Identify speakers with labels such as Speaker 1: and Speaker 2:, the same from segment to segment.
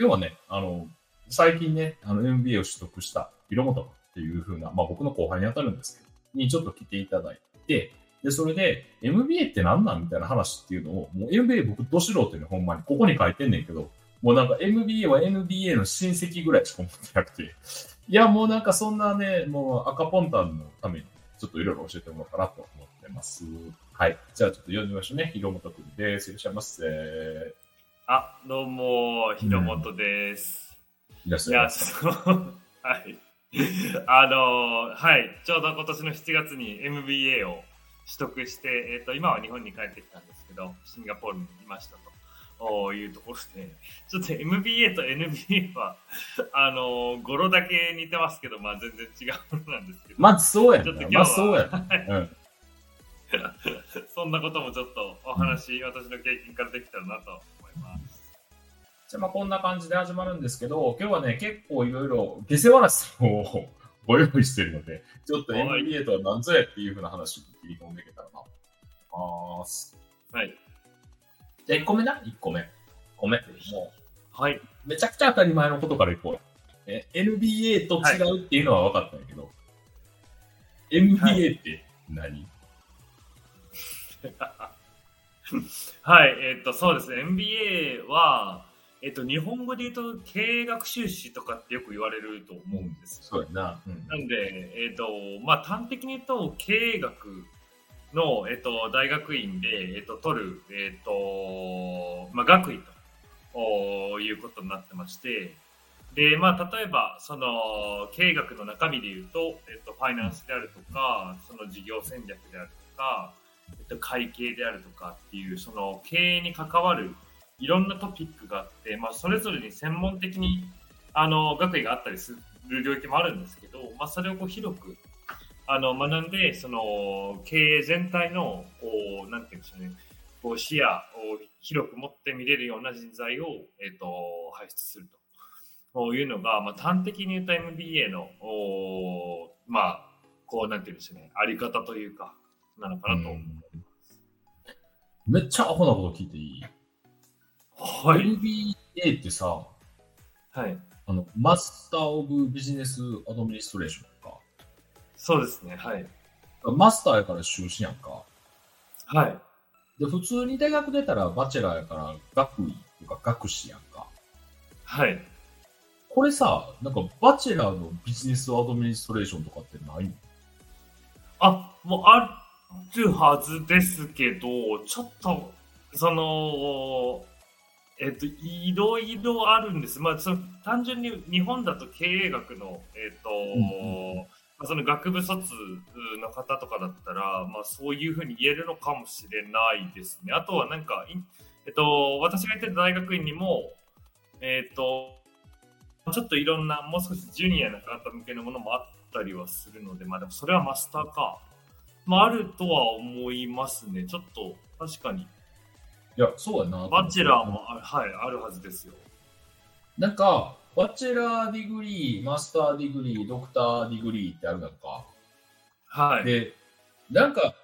Speaker 1: 今日はね、あの、最近ね、あの MBA を取得した広本っていう風な、まあ僕の後輩に当たるんですけど、にちょっと来ていただいて、で、それで、MBA って何なんみたいな話っていうのを、もう MBA 僕ど素人にほんまに、ここに書いてんねんけど、もうなんか MBA は NBA の親戚ぐらいしか思ってなくて、いや、もうなんかそんなね、もう赤ポンタンのために、ちょっといろいろ教えてもらおうかなと思ってます。はい。じゃあちょっと読んでみましょうね。広本くんです。いらっしゃいませ。
Speaker 2: あ、どうも、広本です。
Speaker 1: うん、いらっしゃいませ。
Speaker 2: はい。あのはい、ちょうど今年の7月に MBA を取得して、えっ、ー、と、今は日本に帰ってきたんですけど、シンガポールにいましたというところで、ちょっと MBA と NBA は、あの語呂だけ似てますけど、まあ全然違うものなんですけど。
Speaker 1: まずそうやちょっと今日は、まそうや、うん、
Speaker 2: そんなこともちょっとお話、うん、私の経験からできたらなと。
Speaker 1: じゃあまあこんな感じで始まるんですけど、今日はね、結構いろいろ下世話をご用意してるので、ちょっと NBA とは何ぞやっていうふうな話を切り込んでいけたらなと思います。
Speaker 2: はい。
Speaker 1: じゃあ1個目な ?1 個目。ごめん。も
Speaker 2: う、はい。
Speaker 1: めちゃくちゃ当たり前のことからいこう。え、NBA と違うっていうのは分かったんやけど、はい、NBA って何、
Speaker 2: はい、えっ、と、そうですね。MBA は、えっと、日本語で言うと経営学修士とかってよく言われると思うんです
Speaker 1: そうやな。
Speaker 2: うん、なんで、えっと、まあ、端的に言うと、経営学の、えっと、大学院で、えっと、取る、えっと、まあ、学位ということになってまして、で、まあ、例えば、その、経営学の中身で言うと、えっと、ファイナンスであるとか、その事業戦略であるとか、えっと、会計であるとかっていう、その、経営に関わる、いろんなトピックがあって、まあ、それぞれに専門的にあの学位があったりする領域もあるんですけど、まあ、それをこう広くあの学んでその経営全体のこうなんていうんでしょうねこう視野を広く持って見れるような人材を、えーと、輩出すると。いうのが、まあ、端的に言うと MBA のおまあこうなんていうんでしょうねあり方というかなのかなと思います。
Speaker 1: めっちゃアホなこと聞いていい？
Speaker 2: はい。
Speaker 1: MBA ってさ、
Speaker 2: はい。
Speaker 1: あの、マスター・オブ・ビジネス・アドミニストレーションか。
Speaker 2: そうですね、はい。
Speaker 1: マスターやから修士やんか。
Speaker 2: はい。
Speaker 1: で、普通に大学出たらバチェラーやから学位とか学士やんか。
Speaker 2: はい。
Speaker 1: これさ、なんかバチェラーのビジネスアドミニストレーションとかってないの？
Speaker 2: あ、もうあるはずですけど、ちょっと、その、えっと、いろいろあるんです。まあ、その単純に日本だと経営学の、えっと、うんまあ、その学部卒の方とかだったら、まあ、そういうふうに言えるのかもしれないですね。あとはなんか、えっと、私が行ってた大学院にも、えっと、ちょっといろんな、もう少しジュニアな方向けのものもあったりはするので、まあでもそれはマスターか。まああるとは思いますね。ちょっと確かに
Speaker 1: いや、そうやな。
Speaker 2: バチェラーもあ、はい、あるはずですよ。
Speaker 1: なんか、 bachelor degree、master degree、doctor degree ってあるやんか。
Speaker 2: はい。
Speaker 1: で、なんか、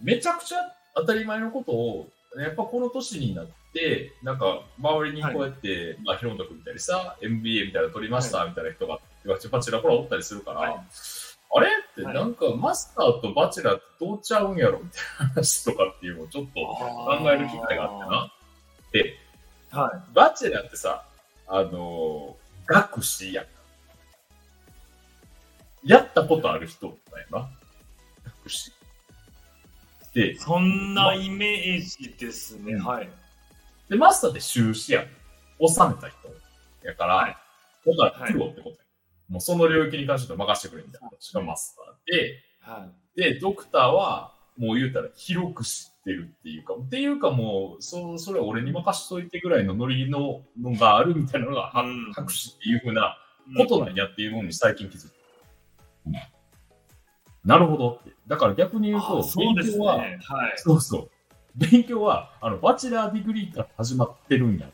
Speaker 1: めちゃくちゃ当たり前のことを、やっぱこの年になって、なんか、周りにこうやって、はい、まあ、ヒロント君みたいにさ、MBA みたいなの取りましたみたいな人が、はい、 bachelor ほらおったりするから、はいあれ？ってなんかマスターと bachelor ってどうちゃうんやろ？みたいな話とかっていうのをちょっと考える機会があってな。で、
Speaker 2: は
Speaker 1: い、バチェラーってさ、あのー、学士やんか。やったことある人だよな？学士。
Speaker 2: で、そんなイメージですね。はい。
Speaker 1: で、マスターって修士やん。収めた人やから、はい、だからプロってこともうその領域に関しては任せてくれみたいな私がマスターで、
Speaker 2: は
Speaker 1: い、で、ドクターはもう言うたら広く知ってるっていうか、っていうかもう、そそれは俺に任しといてぐらいのノリののがあるみたいなのが、うん、博士っていうふうなことなんやっていうものに最近気づいた。うん、なるほどって。だから逆に言うと、勉強は、ねはい、そうそう。勉強は、あの、 bachelor degree から始まってるんや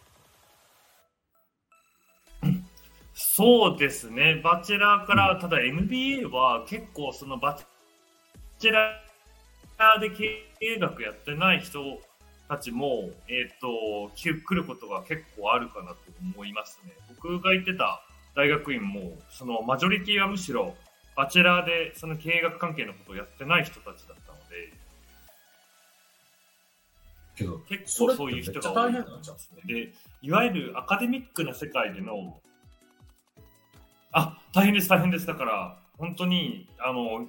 Speaker 2: そうですね、 bachelor から、ただ MBA は結構その bachelor で経営学やってない人たちも、えっ、ー、と、来ることが結構あるかなと思いますね。僕僕が行ってた大学院も、そのマジョリティはむしろ、バチェラーでその経営学関係のことをやってない人たちだったので、結構そういう人が多いと思いますね。で、いわゆるアカデミックな世界での、あ、大変です、大変です。だから、本当に、あの、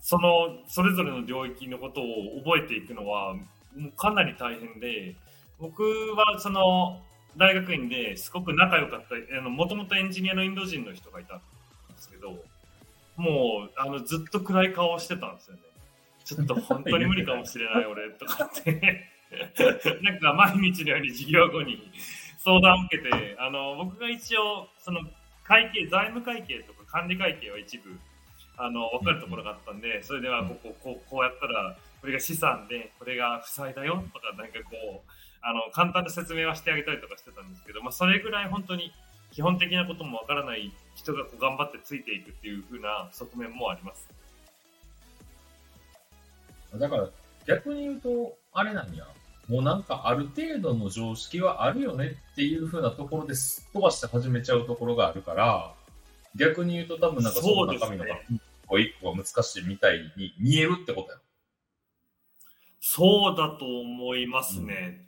Speaker 2: その、それぞれの領域のことを覚えていくのは、もうかなり大変で、僕はその、大学院ですごく仲良かった、もともとエンジニアのインド人の人がいたんですけど、もうあのずっと暗い顔をしてたんですよね。ちょっと本当に無理かもしれない 俺とかって、なんか毎日のように授業後に相談を受けて、あの僕が一応、その会計、財務会計とか管理会計は一部あの分かるところがあったんで、それではこここうこうやったら、これが資産で、これが負債だよとか、なんかこう、あの簡単な説明はしてあげたりとかしてたんですけど、まあ、それぐらい本当に基本的なこともわからない人がこう頑張ってついていくっていう風な側面もあります。
Speaker 1: だから、逆に言うと、あれなんや。もうなんかある程度の常識はあるよねっていう風なところですっ飛ばして始めちゃうところがあるから、逆に言うと多分なんかその中身の
Speaker 2: そうです
Speaker 1: 一個一個が難しいみたいに見えるってことや。
Speaker 2: そうだと思いますね。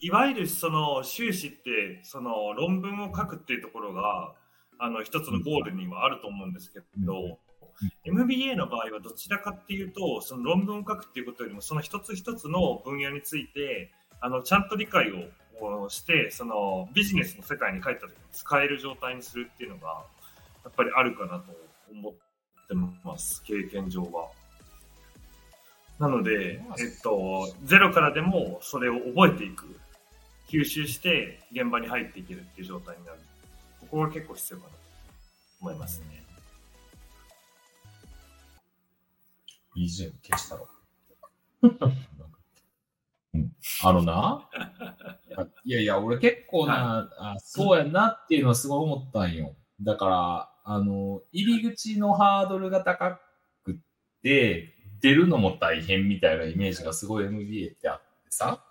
Speaker 2: いわゆるその修士ってその論文を書くっていうところがあの一つのゴールにはあると思うんですけど、MBA の場合はどちらかっていうとその論文を書くっていうことよりもその一つ一つの分野についてあのちゃんと理解をしてそのビジネスの世界に帰った時に使える状態にするっていうのがやっぱりあるかなと思ってます経験上は。なので、えっと、ゼロからでもそれを覚えていく、吸収して現場に入っていけるっていう状態になる。ここが結構必要かなと思いますね。
Speaker 1: BGM 消したろ。うんあのな、いやいや、俺結構な、あ、そうやなっていうのはすごい思ったんよ。だから、あの、入り口のハードルが高くって、出るのも大変みたいなイメージがすごい MBA ってあってさ、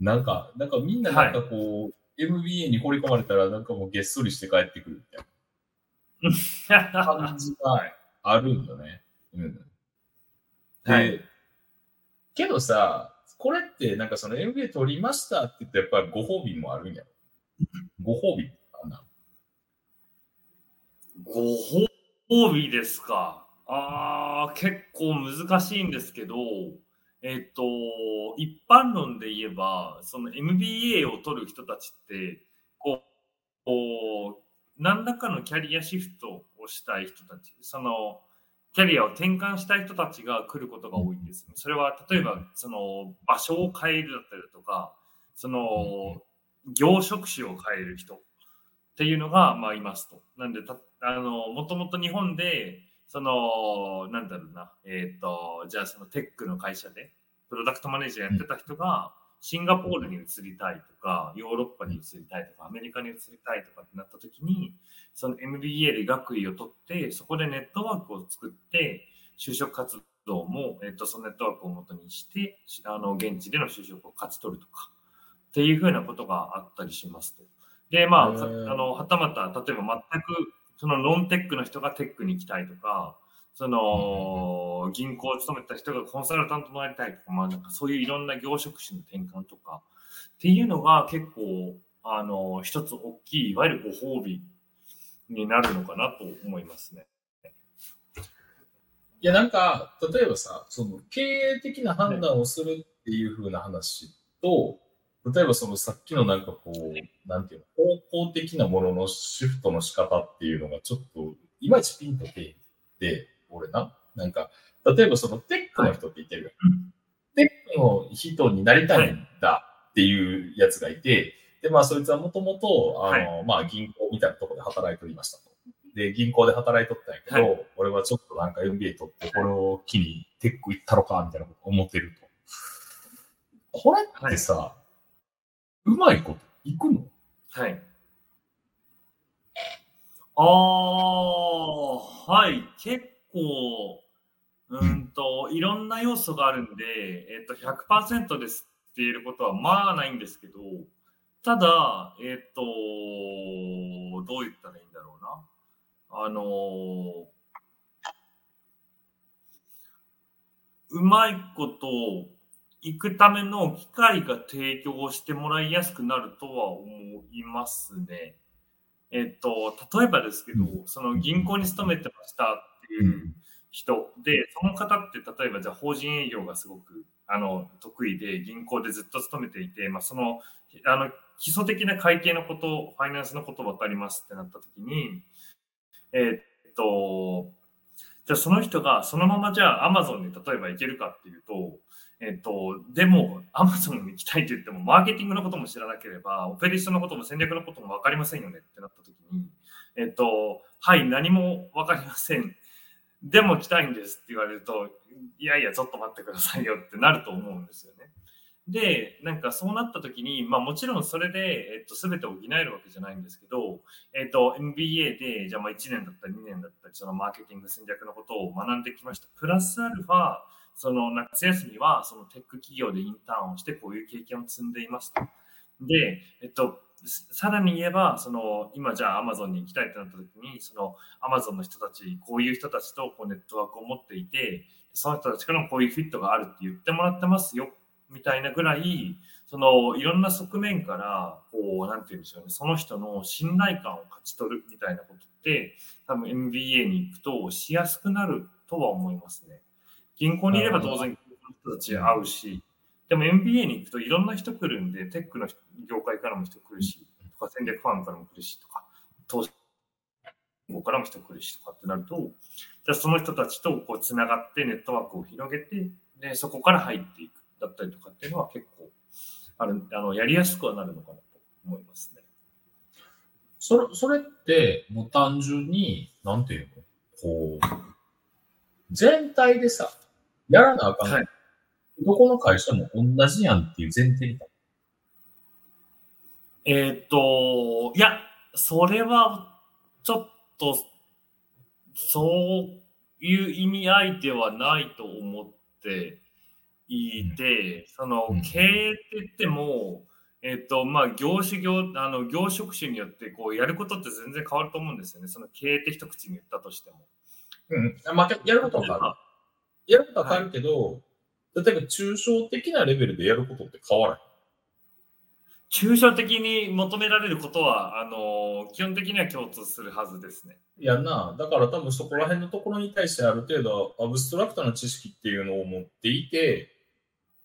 Speaker 1: なんか、なんかみんななんかこう、MBA に掘り込まれたらなんかもうげっそりして帰ってくるみたいな感じがあるんだね。うん。で、
Speaker 2: はい
Speaker 1: けどさ、これってなんかその MBA 取りましたって言ってやっぱりご褒美もあるんやろ？ご褒美かな。
Speaker 2: ご褒美ですか？ああ、結構難しいんですけど、えっと、一般論で言えば、その MBA を取る人たちって、こう、こう何らかのキャリアシフトをしたい人たち、その、キャリアを転換したい人たちが来ることが多いんですね。それは例えば、その場所を変えるだったりだとか、その業職種を変える人っていうのが、まあ、いますと。なんで、たあの、もともと日本で、その、なんだろうな、えっ、と、じゃあそのテックの会社で、プロダクトマネージャーやってた人が、シンガポールに移りたいとか、ヨーロッパに移りたいとか、アメリカに移りたいとかってなった時に、その MBA で学位を取って、そこでネットワークを作って、就職活動も、えっと、そのネットワークを元にして、あの、現地での就職を勝ち取るとか、っていうふうなことがあったりしますと。で、まあ、あの、はたまた、例えば全く、そのノンテックの人がテックに行きたいとか、その、銀行を勤めた人がコンサルタントになりたいとか、まあなんかそういういろんな業職種の転換とか、っていうのが結構、あの、一つ大きい、いわゆるご褒美になるのかなと思いますね。
Speaker 1: いや、なんか、例えばさ、その経営的な判断をするっていう風な話と、例えばそのさっきのなんかこう、なんていうの、方向的なもののシフトの仕方っていうのがちょっと、いまいちピンとけえで、俺な、なんか、例えばそのテックの人って言ってるよ。テックの人になりたいんだっていうやつがいて、で、まあそいつはもともと、あの、まあ銀行みたいなところで働いておりましたと。で、銀行で働いとったんやけど、
Speaker 2: は
Speaker 1: 俺はちょっとなんか MBA 取って、これを機にテック行ったろか、みたいなこと思ってると。これってさ、うまいこといくの？
Speaker 2: はい。ああ、はい。結構、うんと、いろんな要素があるんで、えっと、100%ですって言えることはまあないんですけど、ただ、えっと、どう言ったらいいんだろうな。あのーうまいこと行くための機会が提供してもらいやすくなるとは思いますね。えっと、例えばですけど、その銀行に勤めてましたっていう人で、その方って例えばじゃあ法人営業がすごくあの得意で銀行でずっと勤めていて、まあ、そのあの基礎的な会計のこと、ファイナンスのこと分かりますってなった時に、えっと、じゃあその人がそのままじゃあアマゾンに例えば行けるかっていうと、えっと、でもアマゾンに行きたいと言ってもマーケティングのことも知らなければ、オペレーションのことも戦略のことも分かりませんよねってなった時に、えっと、はい、何も分かりません。でも来たいんですって言われると、いやいや、ちょっと待ってくださいよってなると思うんですよね。で、なんかそうなった時に、まあもちろんそれで、えっと、全て補えるわけじゃないんですけど、えっと、MBA で、じゃあまあ1年だったり2年だったり、そのマーケティング戦略のことを学んできました。プラスアルファ、その夏休みは、そのテック企業でインターンをして、こういう経験を積んでいました。で、えっと、さらに言えば、その今じゃあ Amazon に行きたいってなった時に、その Amazon の人たち、こういう人たちとこうネットワークを持っていて、その人たちからもこういうフィットがあるって言ってもらってますよみたいなぐらい、そのいろんな側面から、こう、なんて言うんでしょうね、その人の信頼感を勝ち取るみたいなことって、多分 MBA に行くとしやすくなるとは思いますね。銀行にいれば当然、人たち会うし、でも MBA に行くといろんな人来るんで、テックの業界からも人来るし、とか戦略ファームからも来るしとか、投資からも人来るしとかってなると、じゃあその人たちとこうつながってネットワークを広げて、で、そこから入っていく。だったりとかっていうのは結構あるあのやりやすくはなるのかなと思いますね。
Speaker 1: それそれって、もう単純に、なんていうの？こう、全体でさ、やらなあかん、はい、どこの会社も同じやんっていう前提に
Speaker 2: えっ、と、いや、それはちょっと、そういう意味合いではないと思っていて、その経営って言っても、えっと、まあ、業種業、あの、業職種によって、こう、やることって全然変わると思うんですよね。その経営って一口に言ったとしても。
Speaker 1: うん。まあ、やることは変わる。やることは変わるけど、はい、例えば、抽象的なレベルでやることって変わらない。
Speaker 2: 抽象的に求められることは、あの、基本的には共通するはずですね。
Speaker 1: いやな、だから多分そこら辺のところに対してある程度、アブストラクトな知識っていうのを持っていて、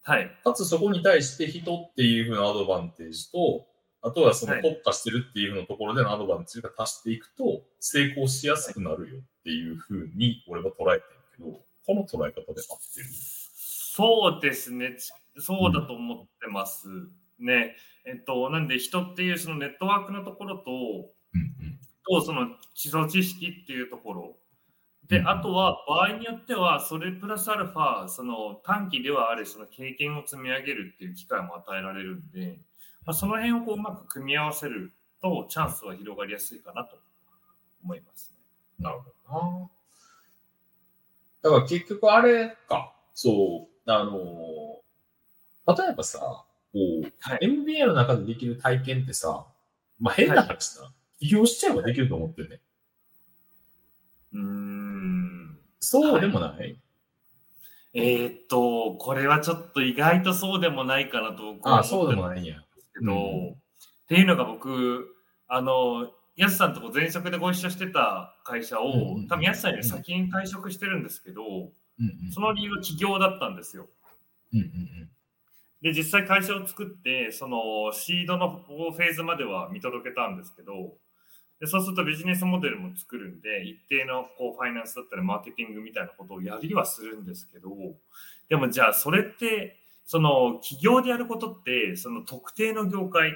Speaker 2: はい。
Speaker 1: かつそこに対して人っていうふうなアドバンテージと、あとはその特化してるっていうふうなところでのアドバンテージが足していくと、成功しやすくなるよっていうふうに俺は捉えてるけど、この捉え方で合ってる
Speaker 2: そうですね。そうだと思ってます。うん、ね。えっと、なんで人っていうそのネットワークのところと、とその基礎知識っていうところで、あとは場合によっては、それプラスアルファ、その短期ではあるその経験を積み上げるっていう機会も与えられるんで、まあ、その辺をこううまく組み合わせると、チャンスは広がりやすいかなと思います
Speaker 1: ね。なるほどな。だから結局あれか、そう、あの、例えばさ、こう、はい、MBA の中でできる体験ってさ、まあ変な話さ、はい、起業しちゃえばできると思ってるね。
Speaker 2: うん。
Speaker 1: そう。でもない、はい、
Speaker 2: えー、っと、これはちょっと意外とそうでもないかなと
Speaker 1: 僕は思ってそうでもないんや。
Speaker 2: けど、うん、っていうのが僕、あの、やすさんとこ前職でご一緒してた会社を、多分やすさんより先に退職してるんですけど、うんうん、その理由は起業だったんですよ。
Speaker 1: うんうんうん
Speaker 2: で、実際会社を作って、そのシードのフェーズまでは見届けたんですけど、でそうするとビジネスモデルも作るんで、一定のこうファイナンスだったりマーケティングみたいなことをやりはするんですけど、でもじゃあそれって、その企業でやることって、その特定の業界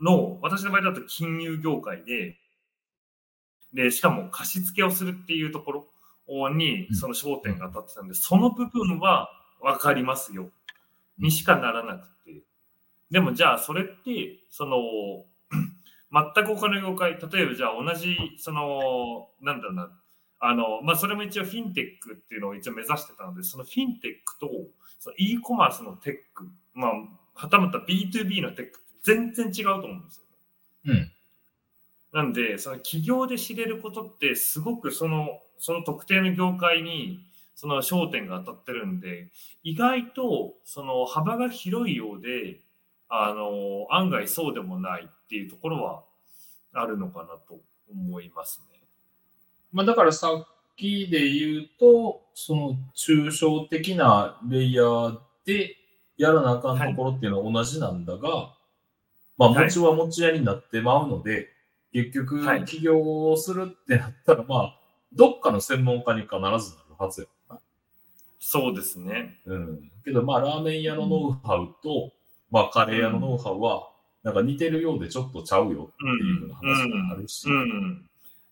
Speaker 2: の、私の場合だと金融業界で、で、しかも貸付をするっていうところにその焦点が当たってたんで、その部分は分かりますよ。にしかならなくて。でもじゃあそれって、その、全く他の業界、例えばじゃあ同じ、その、なんだろうな、あの、まあ、それも一応フィンテックっていうのを一応目指してたので、そのフィンテックと、その e コマースのテック、まあ、はたまた B2B のテック、全然違うと思うんですよ、
Speaker 1: ね。
Speaker 2: なんで、その企業で知れることってすごくその、その特定の業界にその焦点が当たってるんで、意外とその幅が広いようで、あの、案外そうでもないっていうところはあるのかなと思いますね。
Speaker 1: まあだからさっきで言うと、その抽象的なレイヤーでやらなあかんところっていうのは同じなんだが、まあ持ちは持ち屋になってまうので、結局起業をするってなったら、まあ、どっかの専門家に必ずなるはずや。
Speaker 2: そうですね。
Speaker 1: うん。けどまあラーメン屋のノウハウと、まあカレー屋のノウハウは、なんか似てるようでちょっとちゃうよっていうふうな話があるし、
Speaker 2: うんうん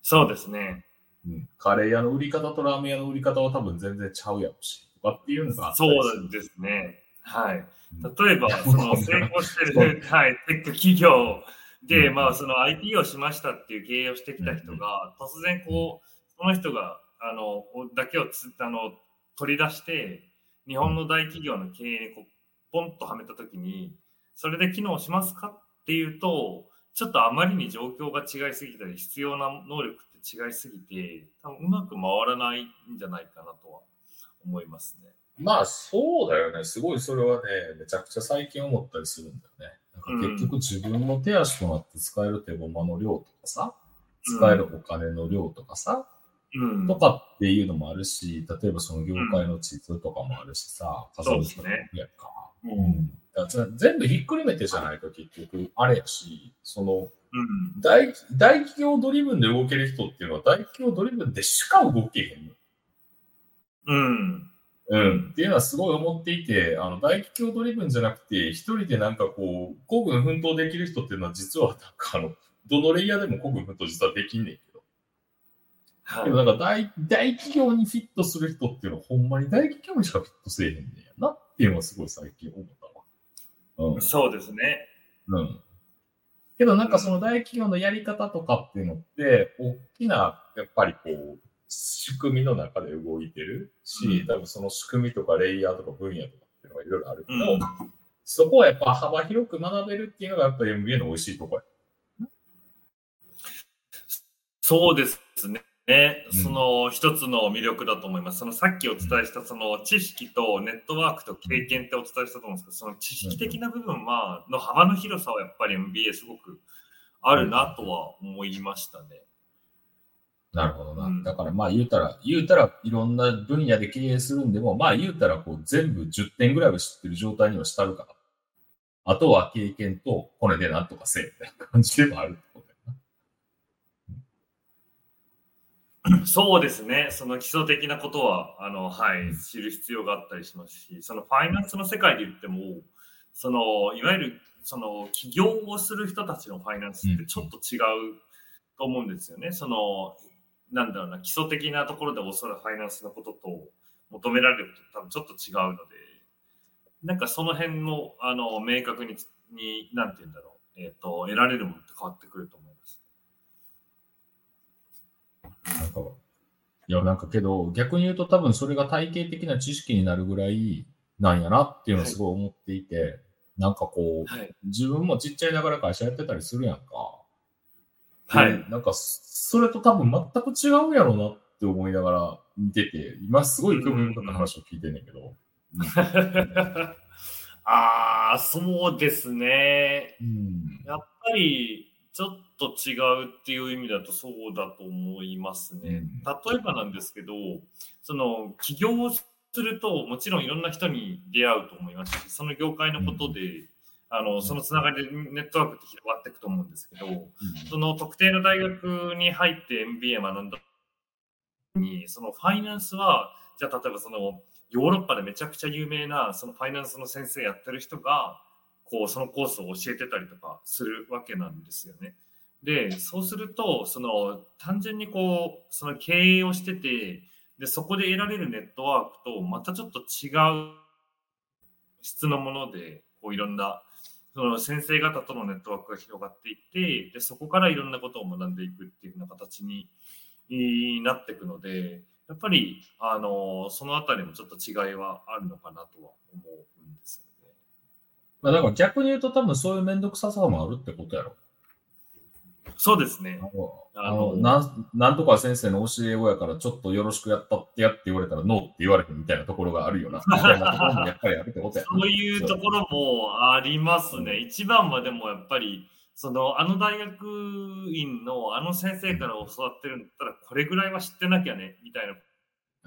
Speaker 2: そうですね。
Speaker 1: うんカレー屋の売り方とラーメン屋の売り方は多分全然ちゃうやろうし、とかっていうのが
Speaker 2: そうですね。はい。
Speaker 1: うん
Speaker 2: 例えば、その成功してる、はい、テック企業で、
Speaker 1: うん
Speaker 2: まあ、その IT をしましたっていう経営をしてきた人が、突然こう、その人が、あの、だけをつあの取り出して、日本の大企業の経営にこうポンとはめたときに、それで機能しますかっていうと、ちょっとあまりに状況が違いすぎたり、必要な能力って違いすぎて、多分うまく回らないんじゃないかなとは思いますね。
Speaker 1: まあそうだよね。すごいそれはね、めちゃくちゃ最近思ったりするんだよね。なんか結局自分の手足となって使える手駒の量とかさ、使えるお金の量とかさ、
Speaker 2: うん。
Speaker 1: とかっていうのもあるし、例えばその業界の地図とかもあるしさ、
Speaker 2: ん
Speaker 1: 数える人もいるや。
Speaker 2: う
Speaker 1: うんから全部ひっくるめてじゃないと結局あれやし、その
Speaker 2: うん。
Speaker 1: 大大企業ドリブンで動ける人っていうのは大企業ドリブンでしか動けへんの。
Speaker 2: うん。
Speaker 1: うん。っていうのはすごい思っていて、あの、大企業ドリブンじゃなくて、一人でなんかこう、孤軍奮闘できる人っていうのは実はなんかあの、どのレイヤーでも孤軍奮闘実はできんねん。
Speaker 2: はい。
Speaker 1: なんか大、大企業にフィットする人っていうのはほんまに大企業にしかフィットせえへんねんやなっていうのはすごい最近思ったわ。
Speaker 2: そうですね。
Speaker 1: うん。うん。けどなんかその大企業のやり方とかっていうのって、大きな、やっぱりこう、仕組みの中で動いてるし、
Speaker 2: うん
Speaker 1: 多分その仕組みとかレイヤーとか分野とかっていうのがいろいろあるけど、
Speaker 2: うん
Speaker 1: そこはやっぱ幅広く学べるっていうのがやっぱ MBA の美味しいところ
Speaker 2: そうですね。ね
Speaker 1: うん
Speaker 2: その一つの魅力だと思います。そのさっきお伝えしたその知識とネットワークと経験ってお伝えしたと思うんですけど、その知識的な部分は、の幅の広さはやっぱり MBA すごくあるなとは思いましたね。
Speaker 1: なるほどな。
Speaker 2: うん
Speaker 1: だからまあ言うたら、言うたらいろんな分野で経営するんでも、まあ言うたらこう全部10点ぐらいは知ってる状態にはしたるから。あとは経験とこれでなんとかせえみたいな感じでもあるってことだよな。
Speaker 2: そうですね。その基礎的なことは、あの、はい、知る必要があったりしますし、そのファイナンスの世界で言っても、その、いわゆる、その、起業をする人たちのファイナンスってちょっと違うと思うんですよね。その、なんだろうな、基礎的なところで教わるファイナンスのことと求められること多分ちょっと違うので、なんかその辺の、あの、明確に、に、なんて言うんだろう、えっ、と、得られるものって変わってくると思います。
Speaker 1: なんか、いや、なんかけど、逆に言うと多分それが体系的な知識になるぐらいなんやなっていうのをすごい思っていて、なんかこう、
Speaker 2: はい。
Speaker 1: 自分もちっちゃいながら会社やってたりするやんか。
Speaker 2: はい
Speaker 1: でなんか、それと多分全く違うやろうなって思いながら見てて、今すごい興味深く話を聞いてんねんけど。
Speaker 2: ああ、そうですね。
Speaker 1: うん。
Speaker 2: やっぱり、ちょっと違うっていう意味だとそうだと思いますね。
Speaker 1: うん。
Speaker 2: 例えばなんですけど、その、起業をすると、もちろんいろんな人に出会うと思いますし、その業界のことで、あの、そのつながりでネットワークって広がっていくと思うん。ですけど、その特定の大学に入って MBA 学んだに、そのファイナンスは、じゃあ例えばそのヨーロッパでめちゃくちゃ有名なそのファイナンスの先生やってる人が、こうそのコースを教えてたりとかするわけなんですよね。で、そうすると、その単純にこう、その経営をしてて、で、そこで得られるネットワークとまたちょっと違う質のもので、こういろんなその先生方とのネットワークが広がっていって、でそこからいろんなことを学んでいくっていうような形になっていくので、やっぱり、あの、そのあたりもちょっと違いはあるのかなとは思う。
Speaker 1: まあだから逆に言うと多分そういうめんどくささもあるってことやろ。
Speaker 2: そうですね
Speaker 1: あ。の、
Speaker 2: あ
Speaker 1: あの
Speaker 2: の
Speaker 1: なんなんとか先生の教え子やから、ちょっとよろしくやったってやって言われたら、ノーって言われへんみたいなところがあるよな。みたいなところもやっぱりあるってことやな。
Speaker 2: そういうところもありますね。一番はでもやっぱり、その、あの大学院のあの先生から教わってるんだったら、これぐらいは知ってなきゃね、みたいな。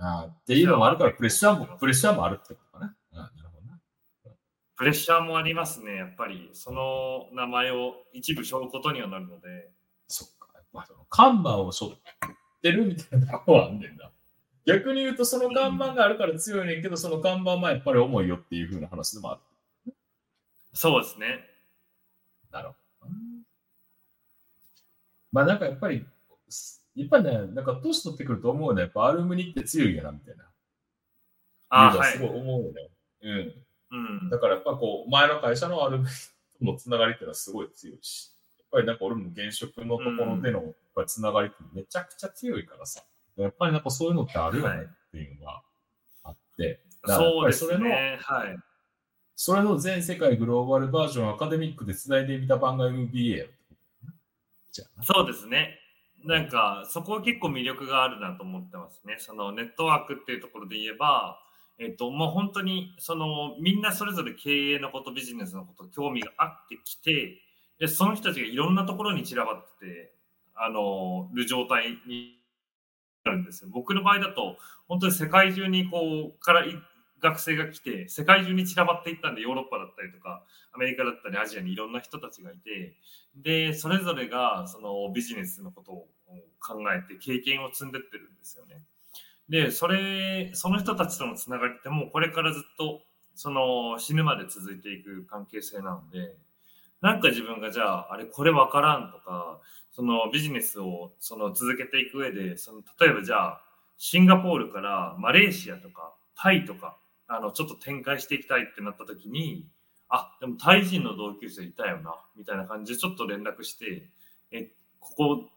Speaker 1: あーっていうのもあるから、プレッシャーも、プレッシャーもあるってことかな。あーなるほどな。
Speaker 2: プレッシャーもありますね、やっぱり。その名前を一部背負うことにはなるので。
Speaker 1: そっか。やっぱその看板を背負ってるみたいなとこはあんねんな。逆に言うと、その看板があるから強いねんけど、その看板はやっぱり重いよっていう風な話でもある。
Speaker 2: そうですね。
Speaker 1: なるほど。まあなんかやっぱり、やっぱね、なんか年取ってくると思うね。やっぱアルムニって強いんやな、みたいな。
Speaker 2: あはい
Speaker 1: すごい思うよね。うん。
Speaker 2: うん。
Speaker 1: だからやっぱこう、前の会社のアルムニとのつながりっていうのはすごい強いし、やっぱりなんか俺も現職のところでのやっぱりつながりってめちゃくちゃ強いからさ、やっぱりなんかそういうのってあるよねっていうのがあって、
Speaker 2: そうです
Speaker 1: ぱりそれの、
Speaker 2: ね。はい。
Speaker 1: それの全世界グローバルバージョンアカデミックで繋いでみた版が MBA や。
Speaker 2: そうですね。なんか、そこは結構魅力があるなと思ってますね。そのネットワークっていうところで言えば、えっと、もう本当に、その、みんなそれぞれ経営のこと、ビジネスのこと、興味があってきて、で、その人たちがいろんなところに散らばってて、あの、る状態になるんですよ。僕の場合だと、本当に世界中にこう、から学生が来て、世界中に散らばっていったんで、ヨーロッパだったりとか、アメリカだったり、アジアにいろんな人たちがいて、で、それぞれがそのビジネスのことを考えて経験を積んでってるんですよね。で、それ、その人たちとのつながりってもうこれからずっとその死ぬまで続いていく関係性なので、なんか自分がじゃあ、あれこれわからんとか、そのビジネスをその続けていく上で、その例えばじゃあ、シンガポールからマレーシアとかタイとか、あの、ちょっと展開していきたいってなった時に、あ、でもタイ人の同級生いたよな、みたいな感じでちょっと連絡して、え、ここ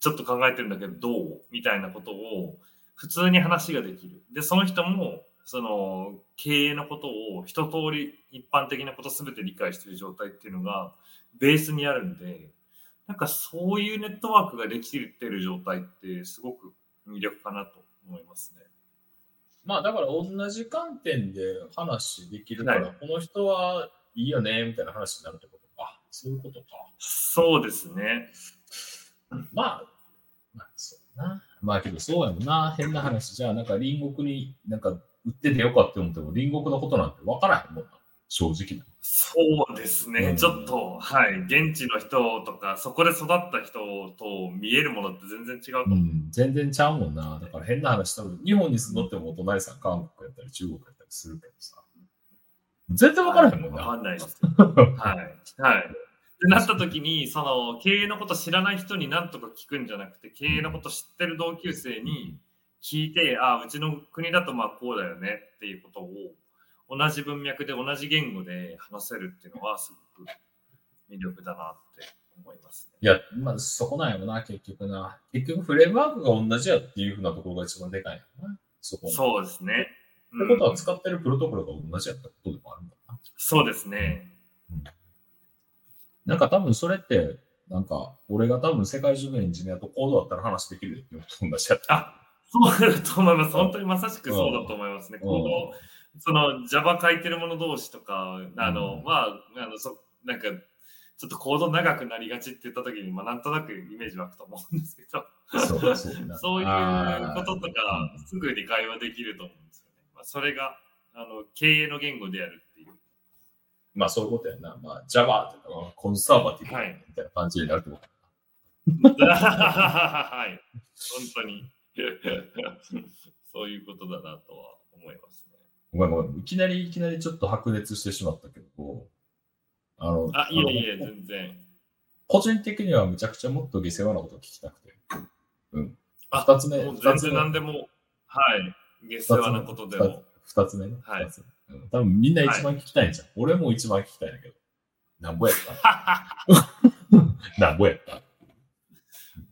Speaker 2: ちょっと考えてるんだけどどう？みたいなことを普通に話ができる。で、その人も、その経営のことを一通り一般的なことすべて理解している状態っていうのがベースにあるんで、なんかそういうネットワークができてる状態ってすごく魅力かなと思いますね。
Speaker 1: まあだから同じ観点で話できるから、
Speaker 2: は
Speaker 1: この人はいいよね、みたいな話になるってことか。そういうことか。
Speaker 2: そうですね。
Speaker 1: まあ、まあ、そうな。まあけどそうやもんな。変な話。じゃあなんか隣国になんか売っててよかって思っても隣国のことなんて分からへんもんな。正直な。
Speaker 2: そうですね、
Speaker 1: うん
Speaker 2: ちょっと、はい、現地の人とか、そこで育った人と見えるものって全然違うと思う。
Speaker 1: うん、全然ちゃうもんな。だから変な話、多分日本に住んどってもお隣さん韓国やったり中国やったりするけどさ。全然分からへんもんな。
Speaker 2: わかんないです。はい。はい。ってなった時に、その経営のこと知らない人に何とか聞くんじゃなくて、経営のこと知ってる同級生に聞いて、ああ、うちの国だとまあこうだよねっていうことを、同じ文脈で同じ言語で話せるっていうのはすごく魅力だなって思いますね。
Speaker 1: いや、まあそこなんやろな、結局な。結局フレームワークが同じやっていうふうなところが一番でかいんやろな。そこに。
Speaker 2: そうですね。
Speaker 1: ってことは
Speaker 2: うん
Speaker 1: 使ってるプロトコルが同じやったことでもあるんだな。
Speaker 2: そうですね。
Speaker 1: なんか多分それって、なんか、俺が多分世界中のエンジニアとコードだったら話できるっていうのと同じやった。
Speaker 2: あそうだと思います。本当にまさしくそうだと思いますね。
Speaker 1: うん
Speaker 2: このその Java 書いてる者同士とか、あの、
Speaker 1: うん
Speaker 2: まあ、あの、そ、なんか、ちょっとコード長くなりがちって言った時に、まあ、なんとなくイメージ湧くと思うんですけど、
Speaker 1: そうそうな
Speaker 2: そういうこととか、すぐに会話できると思うんですよね。まあ、それが、あの、経営の言語である。
Speaker 1: まあそういうことやな。まあ Java っていうかコンサーバティブ
Speaker 2: はい
Speaker 1: みたいな感じになるってこと。
Speaker 2: はい。本当に。そういうことだなとは思いますね。
Speaker 1: ごめんごめん。いきなりいきなりちょっと白熱してしまったけど、あの、
Speaker 2: あ、いえいえ、全然。
Speaker 1: 個人的にはむちゃくちゃもっと下世話なこと聞きたくて。うん。
Speaker 2: あ
Speaker 1: 二つ目、
Speaker 2: もう全然何でも、はい。下世話なことでも。
Speaker 1: 二つ目ね。
Speaker 2: はい
Speaker 1: 多分みんな一番聞きたいんじゃん。俺も一番聞きたいんだけど。なんぼやったなんぼやった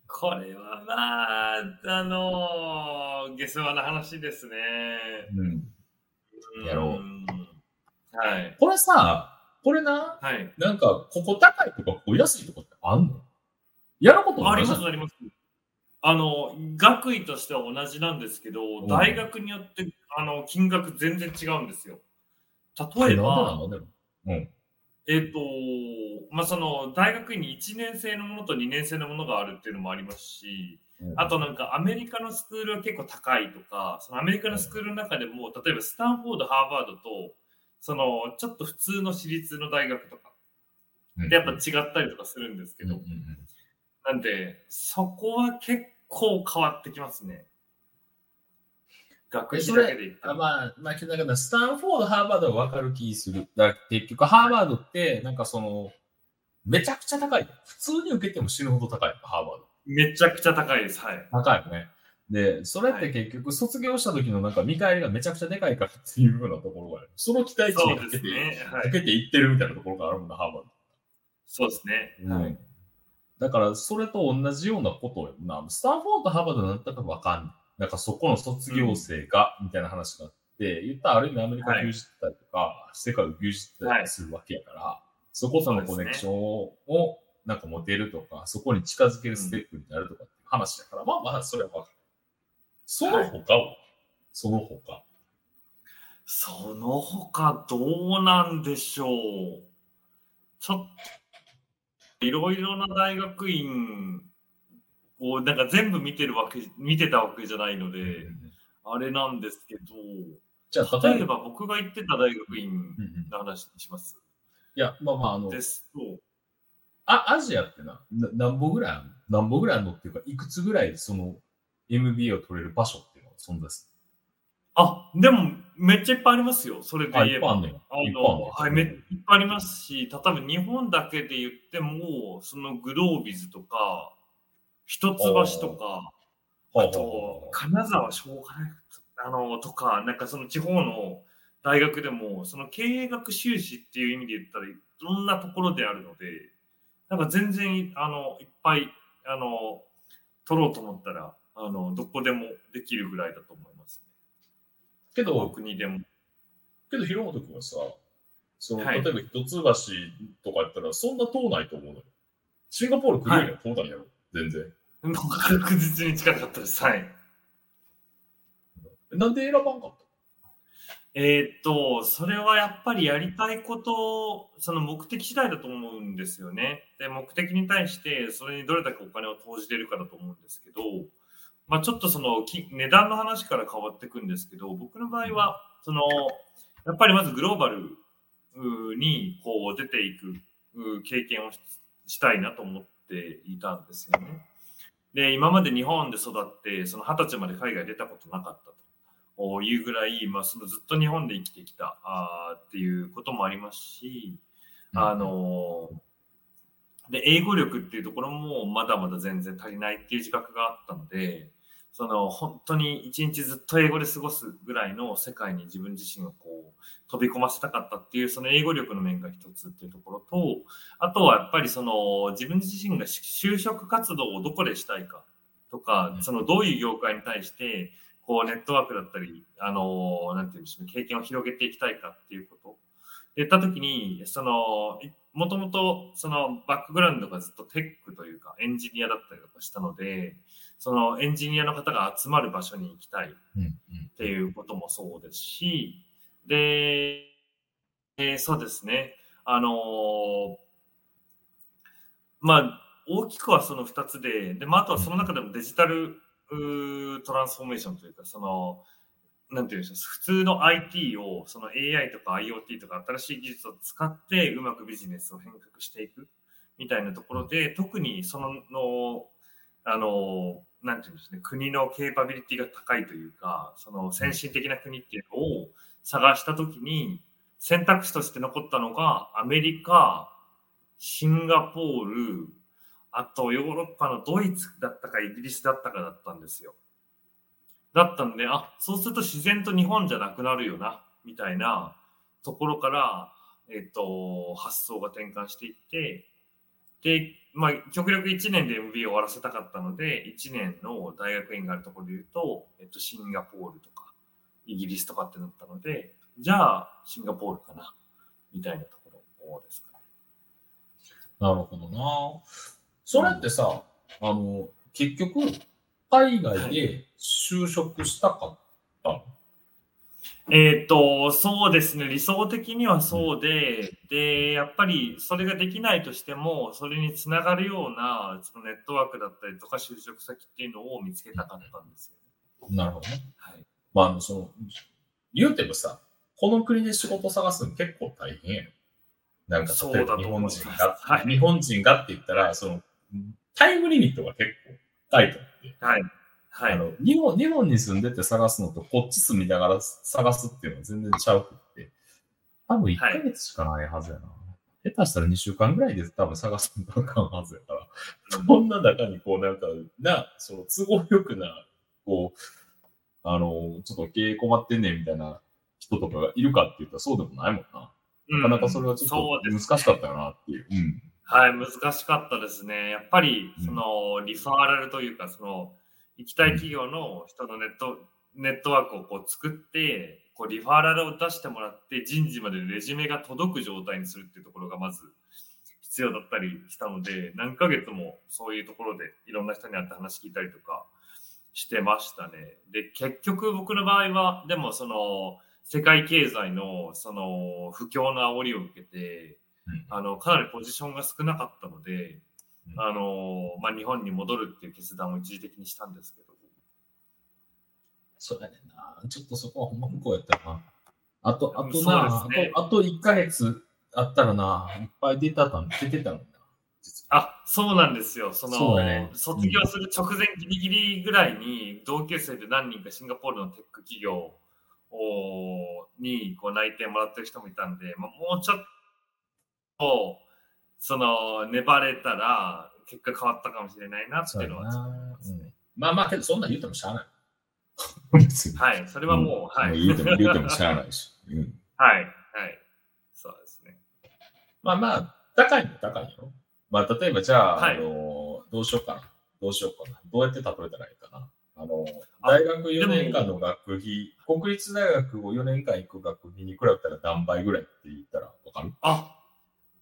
Speaker 2: これはまあ、あのー、下世話な話ですね。
Speaker 1: うん。やろう
Speaker 2: うんはい。
Speaker 1: これさ、これな、
Speaker 2: はい。
Speaker 1: なんか、ここ高いとか、ここ安いとかってあんの？やること
Speaker 2: ありますあります。あの、学位としては同じなんですけど、
Speaker 1: ん。
Speaker 2: 大学によって、あの、金額全然違うんですよ。
Speaker 1: え
Speaker 2: 例えば、
Speaker 1: うん。
Speaker 2: えっ、と、まあ、その、大学院に1年生のものと2年生のものがあるっていうのもありますし、あとなんかアメリカのスクールは結構高いとか、そのアメリカのスクールの中でも、例えばスタンフォード、ハーバードと、その、ちょっと普通の私立の大学とか、
Speaker 1: うん。
Speaker 2: でやっぱ違ったりとかするんですけど、
Speaker 1: うんうんうん。
Speaker 2: なんで、そこは結構変わってきますね。学費だけで言った
Speaker 1: あ
Speaker 2: ら。
Speaker 1: まあ、まあ、だからスタンフォード、ハーバードは分かる気する。だ結局、ハーバードって、なんかその、めちゃくちゃ高い。普通に受けても死ぬほど高い。ハーバード。
Speaker 2: めちゃくちゃ高いです。はい。
Speaker 1: 高いよね。で、それって結局、卒業した時のなんか見返りがめちゃくちゃでかいからっていうようなところがある。その期待値にかけて、
Speaker 2: すね。はい。
Speaker 1: かけていってるみたいなところがあるもんな、ハーバード。
Speaker 2: そうですね。はい。
Speaker 1: だから、それと同じようなことをな、スタンフォード、ハーバードなんだかわかんない。なんかそこの卒業生が、みたいな話があって、言ったらある意味アメリカを牛耳ったりとか、世界を牛耳ったりするわけやから、そことのコネクションをなんか持てるとか、そこに近づけるステップになるとかっていう話だから、まあまあ、それはわかる。その他は、その他。
Speaker 2: その他どうなんでしょう。ちょっと、いろいろな大学院をなんか全部見てるわけ、見てたわけじゃないので、あれなんですけど、
Speaker 1: じゃあ、例えば、
Speaker 2: 僕が行ってた大学院の話にします。
Speaker 1: いや、まあまあ、あの、
Speaker 2: ですと、
Speaker 1: あ、アジアってな、な何本ぐらい何本ぐらいのっていうか、いくつぐらいその MBA を取れる場所っていうのが存在す
Speaker 2: あ、でもめっちゃいっぱいありますよ。それで言えば。
Speaker 1: あんね
Speaker 2: の、はい、めいっぱいありますし、例えば日本だけで言っても、そのグロービズとか、一橋とか、あと、金沢小学あの、とか、なんかその地方の大学でも、その経営学修士っていう意味で言ったらいろんなところであるので、なんか全然、あの、いっぱい、あの、取ろうと思ったら、あの、どこでもできるぐらいだと思います、
Speaker 1: けど、
Speaker 2: 国でも。
Speaker 1: けど、広本君はさ、その、
Speaker 2: はい
Speaker 1: 例えば一橋とかやったら、そんな遠ないと思うのよ。シンガポール来るよりは遠ないやろ、全然。
Speaker 2: 確実に近かったです。はい。
Speaker 1: なんで選ばんかっ
Speaker 2: えーっと、それはやっぱりやりたいこと、その目的次第だと思うんですよね。で、目的に対して、それにどれだけお金を投じてるかだと思うんですけど、まあちょっとそのき値段の話から変わってくんですけど、僕の場合は、その、やっぱりまずグローバルにこう出ていく経験をししたいなと思っていたんですよね。で、今まで日本で育って、その二十歳まで海外出たことなかったと。いうぐらい、まあ、そのずっと日本で生きてきたあーっていうこともありますし、
Speaker 1: た
Speaker 2: あ、ので英語力っていうところもまだまだ全然足りないっていう自覚があったのでその本当に一日ずっと英語で過ごすぐらいの世界に自分自身をこう飛び込ませたかったっていうその英語力の面が一つっていうところとあとはやっぱりその自分自身が就職活動をどこでしたいかとかそのどういう業界に対してこうネットワークだったり、あのなんていうんでしょうね、経験を広げていきたいかっていうこと。言ったときに、その、もともとそのバックグラウンドがずっとテックというかエンジニアだったりとかしたので、そのエンジニアの方が集まる場所に行きたいっていうこともそうですし、で、えーそうですね、あのーまあ、大きくはその2つで、でまあ、あとはその中でもデジタルトランスフォーメーションというか、その、なんていうんですか、普通の IT を、その AI とか IoT とか新しい技術を使ってうまくビジネスを変革していくみたいなところで、特にそのの、あの、なんていうんですね、国のケーパビリティが高いというか、その先進的な国っていうのを探したときに、選択肢として残ったのが、アメリカ、シンガポール、あとヨーロッパのドイツだったかイギリスだったかだったんですよ。だったんで、あ、そうすると自然と日本じゃなくなるよな、みたいなところから、えっ、と、発想が転換していって、で、まあ、極力1年で MBA を終わらせたかったので、1年の大学院があるところで言うと、えっ、と、シンガポールとか、イギリスとかってなったので、じゃあ、シンガポールかな、みたいなところですかね。
Speaker 1: なるほどな。それってさ、あの、結局、海外で就職したかったの、
Speaker 2: えっ、と、そうですね、理想的にはそうで、で、やっぱりそれができないとしても、それにつながるようなそのネットワークだったりとか、就職先っていうのを見つけたかったんですよ。
Speaker 1: なるほどね。
Speaker 2: はい、
Speaker 1: まあ、あの、その、言うてもさ、この国で仕事探すの結構大変やん。なんか、例えば日本人が、
Speaker 2: はい、
Speaker 1: 日本人がって言ったら、その、タイムリミットが結構タイト。
Speaker 2: はい。はい、
Speaker 1: あの日本日本に住んでて探すのと、こっち住みながら探すっていうのは全然ちゃうくって、多分1ヶ月しかないはずやな。はい、下手したら2週間ぐらいで多分探すのとあかんはずやから、こんな中にこうなんか、な、その都合よくな、こう、あの、ちょっと経営困ってんねんみたいな人とかがいるかって言ったらそうでもないもんな。なかなかそれはちょっと難しかったよなっていう。うん、
Speaker 2: はい、難しかったですね。やっぱり、その、リファーラルというか、その、行きたい企業の人のネット、ネットワークをこう作って、こうリファーラルを出してもらって、人事までレジュメが届く状態にするっていうところがまず必要だったりしたので、何ヶ月もそういうところでいろんな人に会って話聞いたりとかしてましたね。で、結局僕の場合は、でもその、世界経済のその不況の煽りを受けて、
Speaker 1: うん、
Speaker 2: あのかなりポジションが少なかったので、
Speaker 1: うん、
Speaker 2: あのまあ、日本に戻るっていう決断を一時的にしたんですけど。
Speaker 1: そうやねんな。ちょっとそこはほんま向こうやったな。あと、あとな、ね、あと、あと1ヶ月あったらな、いっぱい出たた出てたの
Speaker 2: あ、そうなんですよ。その、
Speaker 1: ね、
Speaker 2: 卒業する直前ギリギリぐらいに、同級生で何人かシンガポールのテック企業にこう内定もらってる人もいたんで、まあ、もうちょっと、その、粘れたら、結果変わったかもしれないなっていうのは、
Speaker 1: うん、まあまあ、けどそんなん言うてもしゃあない。
Speaker 2: はい、それはもう、うん、はい。
Speaker 1: 言うても言うてもしゃあないし。うん、
Speaker 2: はい、はい。そうですね。
Speaker 1: まあまあ、高いの高いよ。まあ、例えばじゃあ、
Speaker 2: はい、
Speaker 1: あの、どうしようかな。どうしようかな。どうやって例えたらいいかな。あの、大学4年間の学費、国立大学を4年間行く学費に比べたら何倍ぐらいって言ったらわかる？
Speaker 2: あ、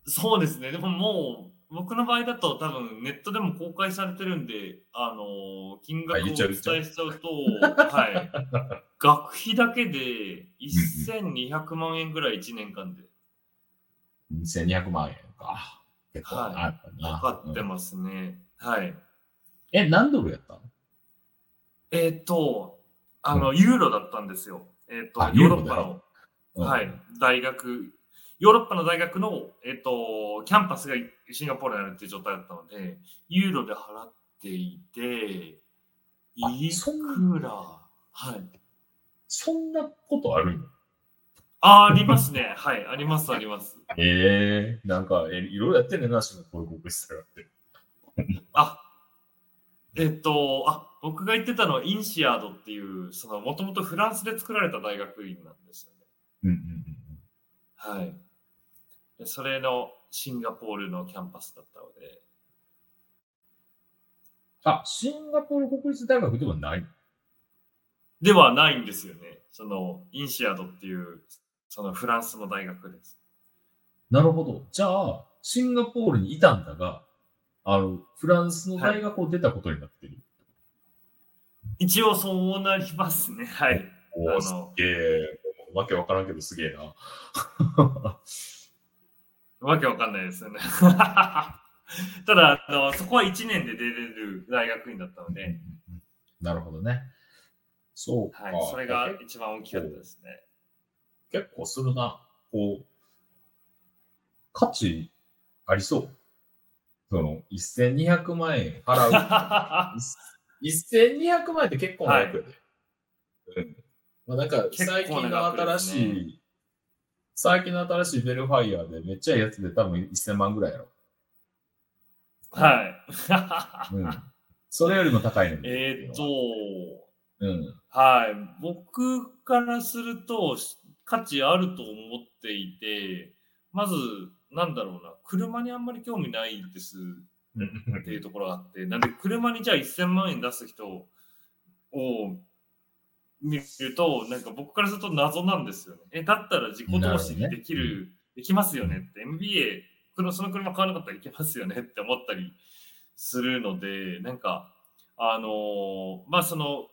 Speaker 2: そうですね。でももう、僕の場合だと多分ネットでも公開されてるんで、あの、金額をお伝えしちゃうと、はい。学費だけで1200万円ぐらい1年間で。
Speaker 1: 1200万円か。結構
Speaker 2: はい、かかってますね。うん、はい。
Speaker 1: え、何ドルやったの？
Speaker 2: えっ、ー、と、あの、ユーロだったんですよ。えっ、ー、と、ヨーロッパの、
Speaker 1: うん、
Speaker 2: はい、大学、ヨーロッパの大学の、えっ、ー、と、キャンパスがシンガポールにあるっていう状態だったので、ユーロで払っていて、いくら、はい。
Speaker 1: そんなことあるの？
Speaker 2: あありますね。はい、あります、あります。
Speaker 1: ええー、なんか、えいろいろやってんねんな、シンガポール国立大学って。
Speaker 2: あ、えっと、あ、僕が言ってたのはインシアードっていう、その、もともとフランスで作られた大学院なんですよね。
Speaker 1: うんうんうん。
Speaker 2: はい。でそれのシンガポールのキャンパスだったので。
Speaker 1: あ、シンガポール国立大学ではない
Speaker 2: ではないんですよね。その、インシアードっていう、そのフランスの大学です。
Speaker 1: なるほど。じゃあ、シンガポールにいたんだが、あの、フランスの大学を出たことになってる。はい、
Speaker 2: 一応そうなりますね。はい。
Speaker 1: おすげえ。わけわからんけどすげえな。
Speaker 2: わけわかんないですよね。ただあの、そこは1年で出れる大学院だったので。
Speaker 1: なるほどね。そうか。
Speaker 2: はい、それが一番大きかったですね。
Speaker 1: 結構するな。こう、価値ありそう。その、1200万円払う。1200万円って結構な額やで。はい、うん。まあなんか、最近の新しい、ね、最近の新しいベルファイヤーでめっちゃいいやつで多分1000万ぐらいやろ。
Speaker 2: はい。
Speaker 1: うん。それよりも高いの
Speaker 2: えー、っと、
Speaker 1: うん。
Speaker 2: はい。僕からすると、価値あると思っていて、まず、なんだろうな、車にあんまり興味ないですっていうところがあって、なんで車にじゃあ1000万円出す人を見ると、なんか僕からすると謎なんですよね。え、だったら自己投資にできる、ね、できますよねって、MBA、その車買わなかったらいけますよねって思ったりするので、なんか、あのーまあその、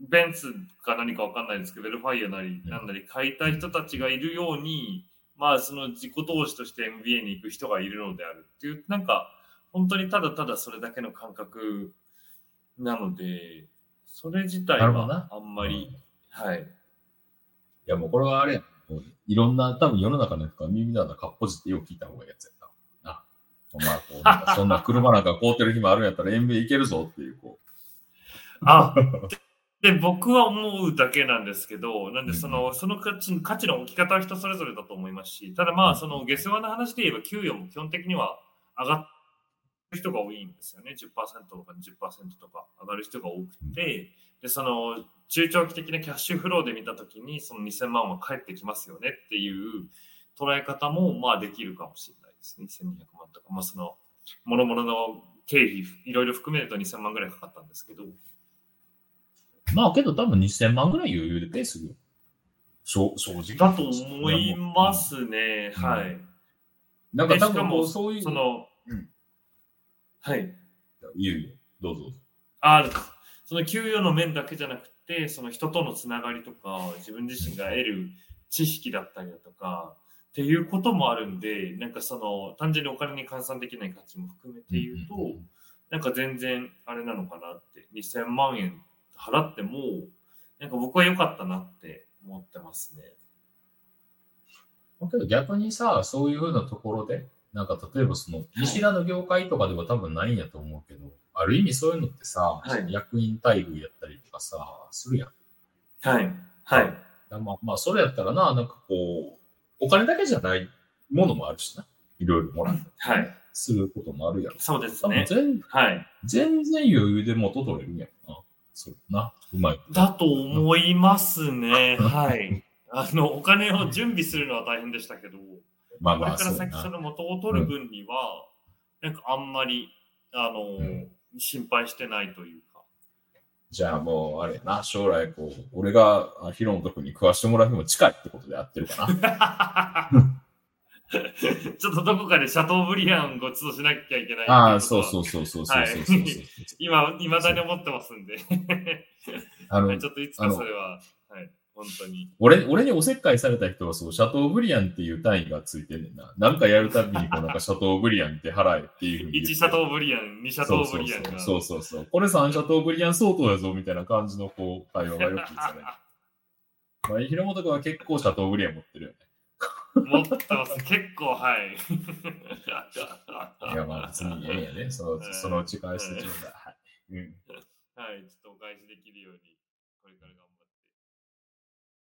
Speaker 2: ベンツか何かわかんないですけど、ベルファイアなり、
Speaker 1: うん。
Speaker 2: なんなり買いたい人たちがいるように、まあその自己投資として MBA に行く人がいるのであるっていう、なんか、本当にただただそれだけの感覚なので、それ自体はあんまり、はい。
Speaker 1: いや、もうこれはあれや。もういろんな、多分世の中のやつから耳なんだかっぽじってよく聞いた方がいいやつやな。な。お前こうなんか、そんな車なんか買うてる暇あるんやったら MBA 行けるぞっていう、こ
Speaker 2: あで僕は思うだけなんですけど、なんでそ
Speaker 1: うん
Speaker 2: のその価値価値の置き方は人それぞれだと思いますし、ただまあ、その下世話な話で言えば、給与も基本的には上がる人が多いんですよね。10%とか20%とか上がる人が多くて、でその中長期的なキャッシュフローで見たときに、その2000万は返ってきますよねっていう捉え方もまあできるかもしれないですね。1200万とか、まあ、その、諸々の経費、いろいろ含めると2000万ぐらいかかったんですけど、
Speaker 1: う。まあけど多分2000万ぐらい余裕でペースよ。正正直。
Speaker 2: だと思いますね。
Speaker 1: うん
Speaker 2: はい。
Speaker 1: なんか多分
Speaker 2: でしかも
Speaker 1: もうそういう。
Speaker 2: その、
Speaker 1: うん
Speaker 2: はい。
Speaker 1: 言うよ。どうぞ。
Speaker 2: あその給与の面だけじゃなくて、その人とのつながりとか、自分自身が得る知識だったりだとか、っていうこともあるんで、なんかその、単純にお金に換算できない価値も含めて言うと、
Speaker 1: うんうんうん
Speaker 2: なんか全然あれなのかなって、2000万円払っても、なんか僕は良かったなって思ってますね。
Speaker 1: だけど逆にさ、そういうふうなところで、なんか例えばその、見知らぬ業界とかでは多分ないんやと思うけど、ある意味そういうのってさ、
Speaker 2: はい
Speaker 1: 役員待遇やったりとかさ、するやん。
Speaker 2: はい。はい。
Speaker 1: だまあ、まあ、それやったらな、なんかこう、お金だけじゃないものもあるしな。いろいろもらったり
Speaker 2: はい。
Speaker 1: することもあるやろ。
Speaker 2: そうですね。
Speaker 1: 全
Speaker 2: はい。
Speaker 1: 全然余裕で元取れるんやろな。そうな。うまい。
Speaker 2: だと思いますね。はい。あの、お金を準備するのは大変でしたけど、
Speaker 1: まあまあ、
Speaker 2: これから。先その元を取る分には、なんかあんまり、あの、
Speaker 1: うん
Speaker 2: 心配してないというか。
Speaker 1: じゃあもう、あれやな、将来こう、俺があヒロのとこに食わしてもらう日も近いってことでやってるかな。
Speaker 2: ちょっとどこかでシャトーブリアンご馳走しなきゃいけない。
Speaker 1: ああ、そうそううそうそうそうそうそうそう、
Speaker 2: はい 今、いまだに思ってますんで。
Speaker 1: あの
Speaker 2: ちょっといつかそれは、はい、本当に。
Speaker 1: 俺、俺におせっかいされた人は、そう、シャトーブリアンっていう単位がついてんねんな。なんかやるたびに、こう、なんかシャトーブリアンって払えっていうふうに言って。
Speaker 2: 1シャトーブリアン、2シャトーブリアンが。
Speaker 1: そうそうそうそうそう。これ3シャトーブリアン相当やぞ、みたいな感じの、こう、会話がよくされる。まあ、広本君は結構シャトーブリアン持ってるよね。
Speaker 2: 持ってます。結構、はい。
Speaker 1: いや、まあ、別にええんやね。そのそのうち返してちょうだい。
Speaker 2: はい、ちょっとお返しできるように、これから頑張